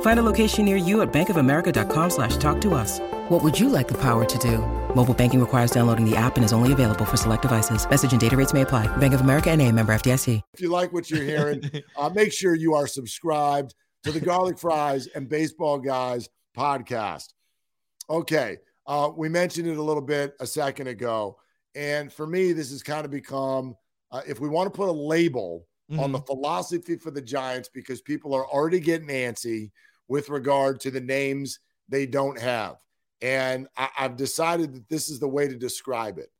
Find a location near you at bankofamerica.com slash talk to us. What would you like the power to do? Mobile banking requires downloading the app and is only available for select devices. Message and data rates may apply. Bank of America and a member FDIC. If you like what you're hearing, uh, make sure you are subscribed to the Garlic Fries and Baseball Guys podcast. Okay. Uh, we mentioned it a little bit a second ago. And for me, this has kind of become, uh, if we want to put a label mm-hmm. on the philosophy for the Giants, because people are already getting antsy with regard to the names they don't have. And I, have decided that this is the way to describe it.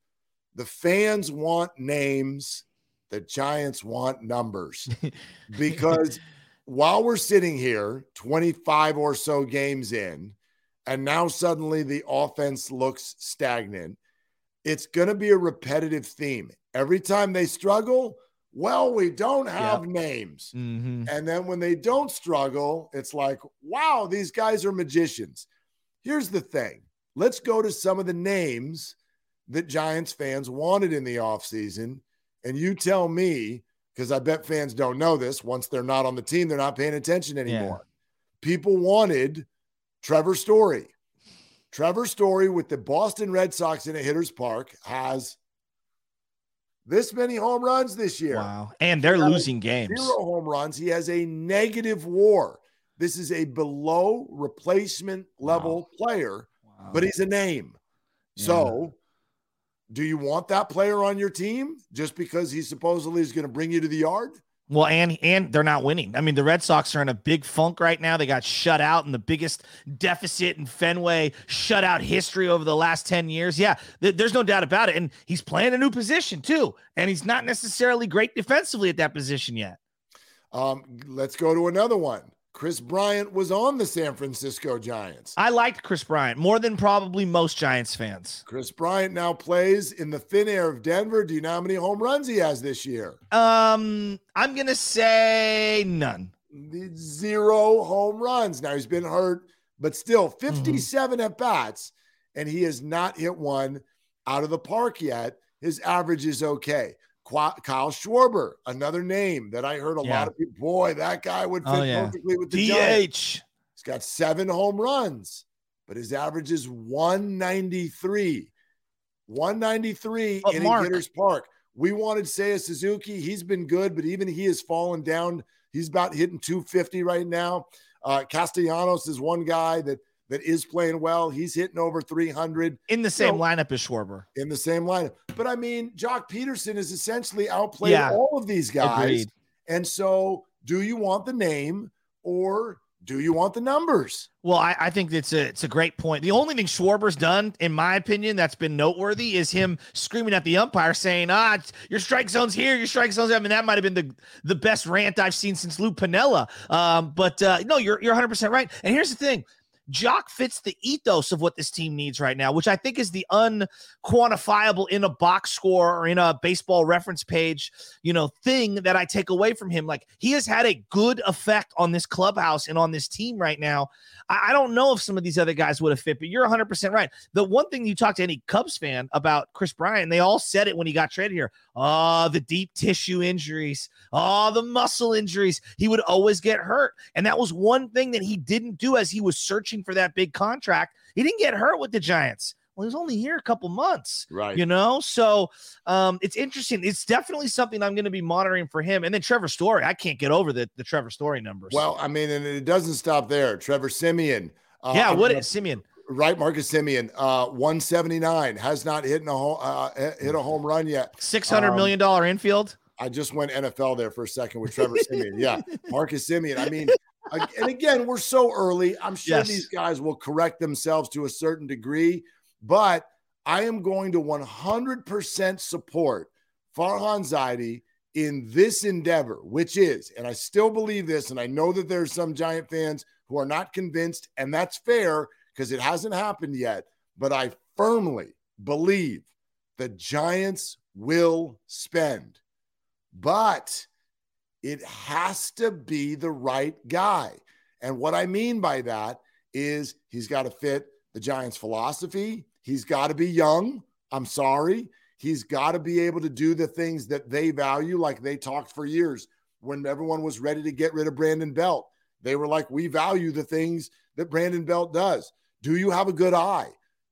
The fans want names, the Giants want numbers. because while we're sitting here, 25 or so games in, and now suddenly the offense looks stagnant, it's going to be a repetitive theme. Every time they struggle, well, we don't have yep. names. Mm-hmm. And then when they don't struggle, it's like, wow, these guys are magicians. Here's the thing let's go to some of the names that Giants fans wanted in the offseason. And you tell me, because I bet fans don't know this, once they're not on the team, they're not paying attention anymore. Yeah. People wanted Trevor Story. Trevor Story with the Boston Red Sox in a hitter's park has this many home runs this year. Wow. And they're losing games. Zero home runs. He has a negative war. This is a below replacement level wow. player, wow. but he's a name. Yeah. So, do you want that player on your team just because he supposedly is going to bring you to the yard? Well, and and they're not winning. I mean, the Red Sox are in a big funk right now. They got shut out in the biggest deficit in Fenway shutout history over the last 10 years. Yeah, th- there's no doubt about it. And he's playing a new position too. And he's not necessarily great defensively at that position yet. Um, let's go to another one. Kris Bryant was on the San Francisco Giants. I liked Kris Bryant more than probably most Giants fans. Kris Bryant now plays in the thin air of Denver. Do you know how many home runs he has this year? Um, I'm gonna say none. Zero home runs. Now he's been hurt, but still 57 mm-hmm. at bats, and he has not hit one out of the park yet. His average is okay. Kyle Schwarber, another name that I heard a yeah. lot of people. Boy, that guy would oh, fit oh, yeah. perfectly with the DH. Giants. He's got seven home runs, but his average is 193. 193 but in Mark, Hitters Park. We wanted Seiya Suzuki. He's been good, but even he has fallen down. He's about hitting 250 right now. Uh, Castellanos is one guy that that is playing well. He's hitting over 300 in the same lineup as Schwarber. In the same lineup. But I mean, Joc Pederson is essentially outplayed yeah. all of these guys. Agreed. And so, do you want the name or do you want the numbers? Well, I, I, think it's a it's a great point. The only thing Schwarber's done, in my opinion, that's been noteworthy is him screaming at the umpire saying, "Ah, your strike zone's here, your strike zone's." I mean, that might have been the the best rant I've seen since Lou Piniella. Um, but uh, no, you're you're 100 percent right. And here's the thing: Joc fits the ethos of what this team needs right now, which I think is the unquantifiable in a box score or in a baseball reference page, you know, thing that I take away from him. Like he has had a good effect on this clubhouse and on this team right now. I, I don't know if some of these other guys would have fit, but you're 100% right. The one thing you talk to any Cubs fan about Kris Bryant, they all said it when he got traded here. Oh, the deep tissue injuries. Oh, the muscle injuries. He would always get hurt. And that was one thing that he didn't do as he was searching for that big contract. He didn't get hurt with the Giants. Well, he was only here a couple months, right? You know, so um, it's interesting. It's definitely something I'm going to be monitoring for him. And then Trevor Story, I can't get over the the Trevor Story numbers. Well, I mean, and it doesn't stop there. Trevor Semien, uh, yeah, what is Semien? Right, Marcus Semien, uh, 179 has not hit a home, uh, hit a home run yet. Six hundred um, million dollar infield. I just went NFL there for a second with Trevor Semien. Yeah, Marcus Semien. I mean, and again, we're so early. I'm sure yes. these guys will correct themselves to a certain degree, but I am going to 100% support Farhan Zaidi in this endeavor, which is, and I still believe this, and I know that there's some Giant fans who are not convinced, and that's fair because it hasn't happened yet. But I firmly believe the Giants will spend, but it has to be the right guy. And what I mean by that is he's got to fit the Giants' philosophy. He's got to be young. I'm sorry. He's got to be able to do the things that they value, like they talked for years when everyone was ready to get rid of Brandon Belt. They were like, we value the things that Brandon Belt does. Do you have a good eye?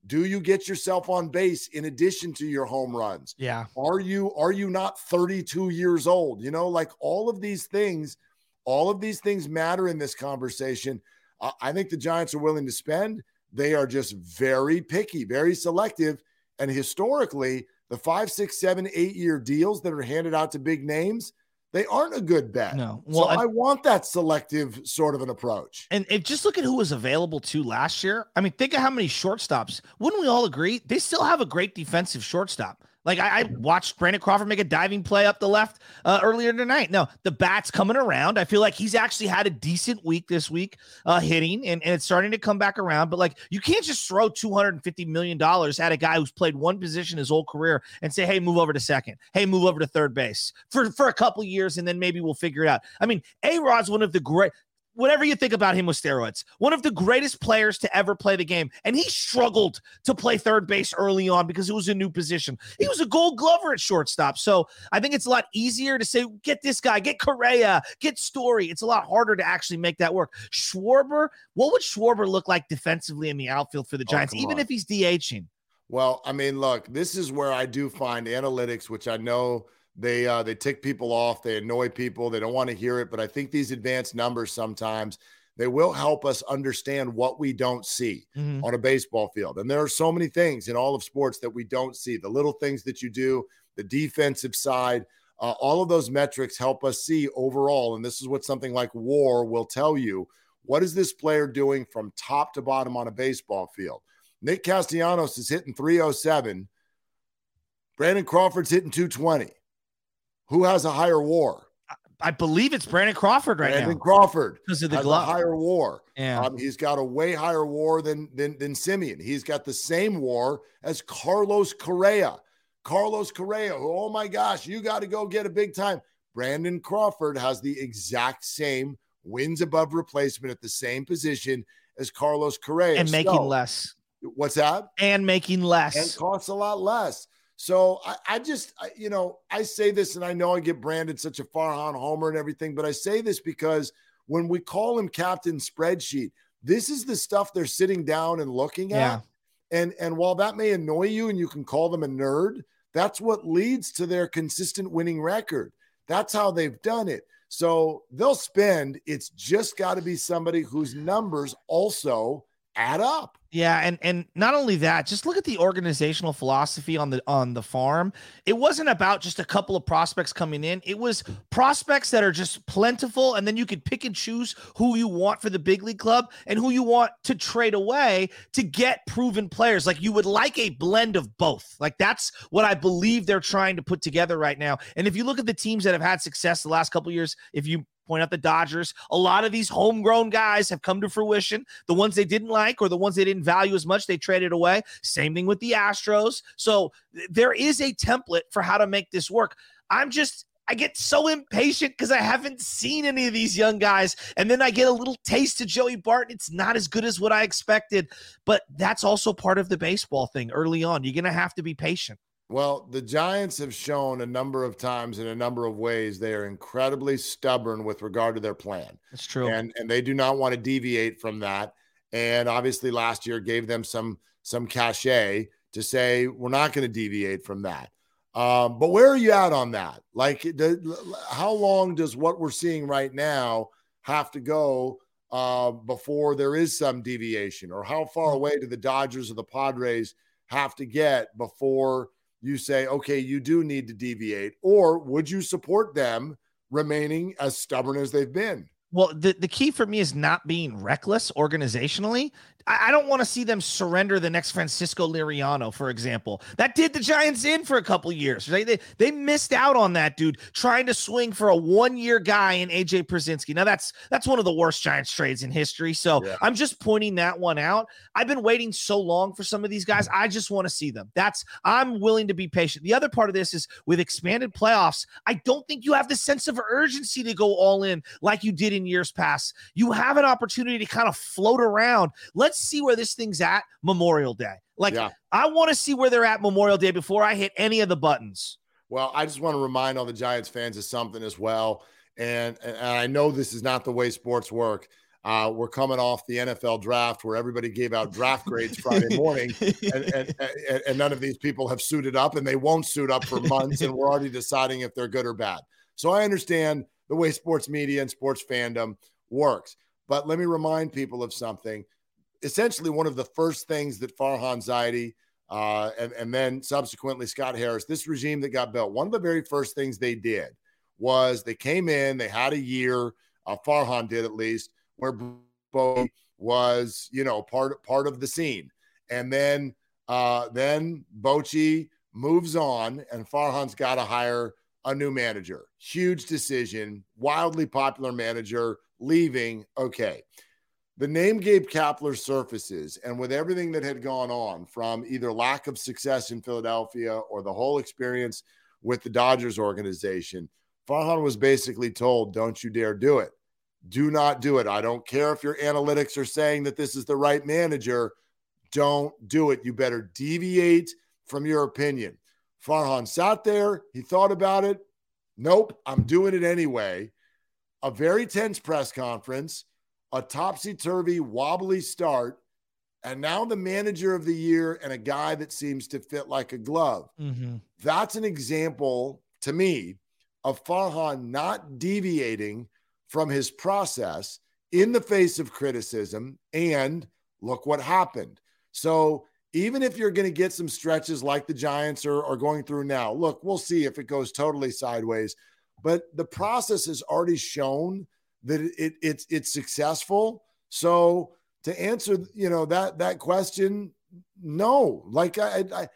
Do you get yourself on base in addition to your home runs? Yeah. Are you are you not 32 years old? You know, like all of these things, all of these things matter in this conversation. Uh, I think the Giants are willing to spend. They are just very picky, very selective, and historically, the five, six, seven, eight year deals that are handed out to big names they aren't a good bet. No. Well, so I, I, want that selective sort of an approach. And if just look at who was available to last year. I mean, think of how many shortstops. Wouldn't we all agree? They still have a great defensive shortstop. Like I, I, watched Brandon Crawford make a diving play up the left uh, earlier tonight. No, the bat's coming around. I feel like he's actually had a decent week this week uh, hitting, and, and it's starting to come back around. But like you can't just throw two hundred and fifty million dollars at a guy who's played one position his whole career and say, "Hey, move over to second. Hey, move over to third base for for a couple years, and then maybe we'll figure it out." I mean, A Rod's one of the great whatever you think about him with steroids, one of the greatest players to ever play the game. And he struggled to play third base early on because it was a new position. He was a gold glover at shortstop. So I think it's a lot easier to say, get this guy, get Correa, get Story. It's a lot harder to actually make that work. Schwarber, what would Schwarber look like defensively in the outfield for the oh, Giants, oh, even on. if he's DHing? Well, I mean, look, this is where I do find analytics, which I know – they uh, they tick people off. They annoy people. They don't want to hear it. But I think these advanced numbers sometimes they will help us understand what we don't see mm-hmm. on a baseball field. And there are so many things in all of sports that we don't see. The little things that you do, the defensive side, uh, all of those metrics help us see overall. And this is what something like WAR will tell you. What is this player doing from top to bottom on a baseball field? Nick Castellanos is hitting 307. Brandon Crawford's hitting 220. Who has a higher WAR? I believe it's Brandon Crawford right Brandon now. Crawford because of the glove. higher WAR. Yeah, um, he's got a way higher WAR than than than Semien. He's got the same WAR as Carlos Correa. Carlos Correa. Oh my gosh, you got to go get a big time. Brandon Crawford has the exact same wins above replacement at the same position as Carlos Correa and making so, less. What's that? And making less. And costs a lot less. So I, I just, I, you know, I say this, and I know I get branded such a Farhan homer and everything, but I say this because when we call him Captain Spreadsheet, this is the stuff they're sitting down and looking yeah. at. And and while that may annoy you, and you can call them a nerd, that's what leads to their consistent winning record. That's how they've done it. So they'll spend. It's just got to be somebody whose numbers also add up. Yeah, and and not only that, just look at the organizational philosophy on the on the farm. It wasn't about just a couple of prospects coming in. It was prospects that are just plentiful and then you could pick and choose who you want for the big league club and who you want to trade away to get proven players. Like you would like a blend of both. Like that's what I believe they're trying to put together right now. And if you look at the teams that have had success the last couple years, if you point out the Dodgers. A lot of these homegrown guys have come to fruition. The ones they didn't like or the ones they didn't value as much, they traded away. Same thing with the Astros. So there is a template for how to make this work. I'm just I get so impatient because I haven't seen any of these young guys. And then I get a little taste of Joey Barton. It's not as good as what I expected, but that's also part of the baseball thing early on. You're going to have to be patient. Well, the Giants have shown a number of times in a number of ways they are incredibly stubborn with regard to their plan. That's true. And and they do not want to deviate from that. And obviously last year gave them some some cachet to say we're not going to deviate from that. Um, but where are you at on that? Like, the, how long does what we're seeing right now have to go uh, before there is some deviation, or how far hmm. away do the Dodgers or the Padres have to get before you say, okay, you do need to deviate? Or would you support them remaining as stubborn as they've been? Well, the, the key for me is not being reckless organizationally. I, I don't want to see them surrender the next Francisco Liriano, for example. That did the Giants in for a couple years. They, they, they missed out on that dude trying to swing for a one year guy in AJ Pierzynski. Now that's that's one of the worst Giants trades in history. So yeah. I'm just pointing that one out. I've been waiting so long for some of these guys. I just want to see them. That's I'm willing to be patient. The other part of this is with expanded playoffs. I don't think you have the sense of urgency to go all in like you did in years past. You have an opportunity to kind of float around. Let's see where this thing's at Memorial Day. Like, yeah. I want to see where they're at Memorial Day before I hit any of the buttons. Well, I just want to remind all the Giants fans of something as well. And, and I know this is not the way sports work. Uh, we're coming off the NFL draft where everybody gave out draft grades Friday morning, and, and, and, and, none of these people have suited up, and they won't suit up for months, and we're already deciding if they're good or bad. So I understand the way sports media and sports fandom works. But let me remind people of something essentially one of the first things that Farhan Zaidi uh, and, and then subsequently Scott Harris, this regime that got built, one of the very first things they did was they came in, they had a year, uh, Farhan did at least, where Bo was, you know, part part of the scene. And then uh, then Bochy moves on, and Farhan's got to hire a new manager. Huge decision, wildly popular manager leaving. Okay the name Gabe Kapler surfaces, and with everything that had gone on from either lack of success in Philadelphia or the whole experience with the Dodgers organization, Farhan was basically told, Don't you dare do it. Do not do it. I don't care if your analytics are saying that this is the right manager. Don't do it. You better deviate from your opinion. Farhan sat there. He thought about it. Nope, I'm doing it anyway. A very tense press conference a topsy turvy, wobbly start, and now the manager of the year and a guy that seems to fit like a glove. Mm-hmm. That's an example to me of Farhan not deviating from his process in the face of criticism. And look what happened. So, even if you're going to get some stretches like the Giants are, are going through now, look, we'll see if it goes totally sideways. But the process has already shown that it, it's it's successful. So to answer, you know that that question, no. Like I, I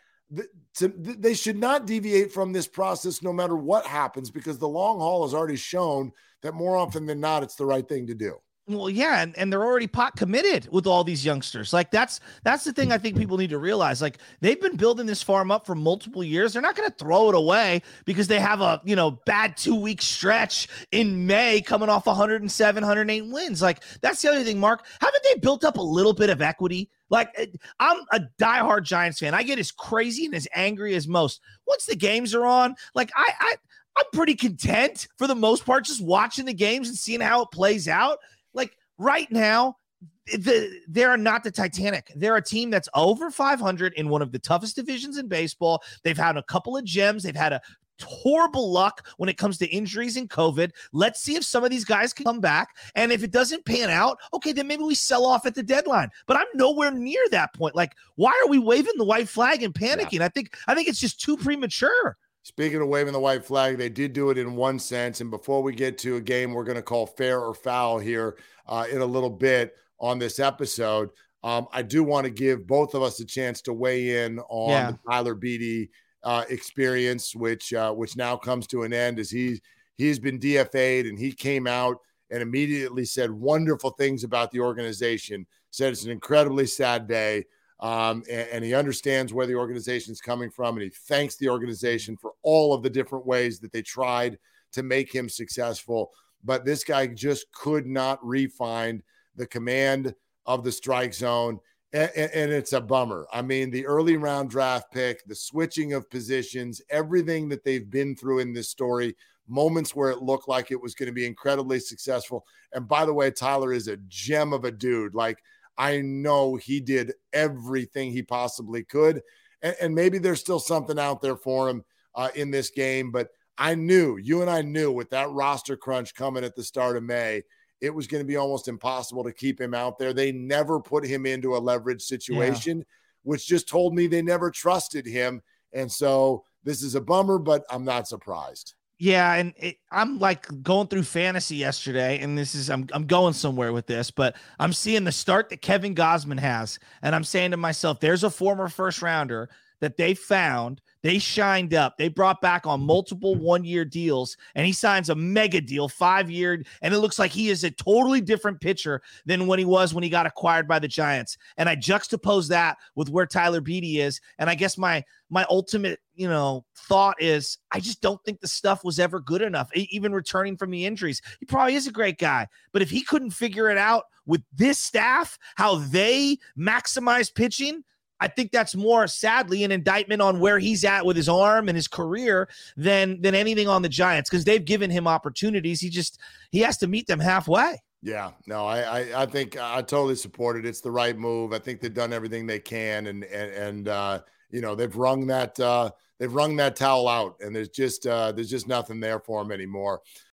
to, they should not deviate from this process no matter what happens because the long haul has already shown that more often than not it's the right thing to do. Well, yeah, and, and they're already pot committed with all these youngsters. Like that's that's the thing I think people need to realize. Like they've been building this farm up for multiple years. They're not going to throw it away because they have a you know bad two week stretch in May coming off 107, 108 wins. Like that's the other thing, Mark. Haven't they built up a little bit of equity? Like eh, I'm a diehard Giants fan. I get as crazy and as angry as most. Once the games are on, like I I I'm pretty content for the most part, just watching the games and seeing how it plays out. Right now, the, they are not the Titanic. They're a team that's over 500 in one of the toughest divisions in baseball. They've had a couple of gems. They've had a horrible luck when it comes to injuries and COVID. Let's see if some of these guys can come back. And if it doesn't pan out, okay, then maybe we sell off at the deadline. But I'm nowhere near that point. Like, why are we waving the white flag and panicking? Yeah. I think I think it's just too premature. Speaking of waving the white flag, they did do it in one sense. And before we get to a game we're going to call fair or foul here uh, in a little bit on this episode, um, I do want to give both of us a chance to weigh in on yeah. the Tyler Beede uh, experience, which uh, which now comes to an end as he he's been DFA'd and he came out and immediately said wonderful things about the organization. Said it's an incredibly sad day um, and, and, he understands where the organization is coming from, and he thanks the organization for all of the different ways that they tried to make him successful. But this guy just could not refine the command of the strike zone. And, and, it's a bummer. I mean, the early round draft pick, the switching of positions, everything that they've been through in this story, moments where it looked like it was going to be incredibly successful. And by the way, Tyler is a gem of a dude. Like, I know he did everything he possibly could. And, and maybe there's still something out there for him uh, in this game. But I knew, you and I knew with that roster crunch coming at the start of May, it was going to be almost impossible to keep him out there. They never put him into a leverage situation, yeah. which just told me they never trusted him. And so this is a bummer, but I'm not surprised. Yeah, and it, I'm like going through fantasy yesterday, and this is I'm I'm going somewhere with this, but I'm seeing the start that Kevin Gausman has, and I'm saying to myself, there's a former first rounder that they found they shined up. They brought back on multiple one year deals, and he signs a mega deal, five year. And it looks like he is a totally different pitcher than when he was when he got acquired by the Giants. And I juxtapose that with where Tyler Beede is. And I guess my my ultimate, you know, thought is I just don't think the stuff was ever good enough, even returning from the injuries. He probably is a great guy, but if he couldn't figure it out with this staff, how they maximize pitching, I think that's more sadly an indictment on where he's at with his arm and his career than than anything on the Giants because they've given him opportunities. He just he has to meet them halfway. Yeah, no, I, I, I think I totally support it. It's the right move. I think they've done everything they can, and and and uh, you know they've wrung that uh, they've wrung that towel out, and there's just uh, there's just nothing there for them anymore.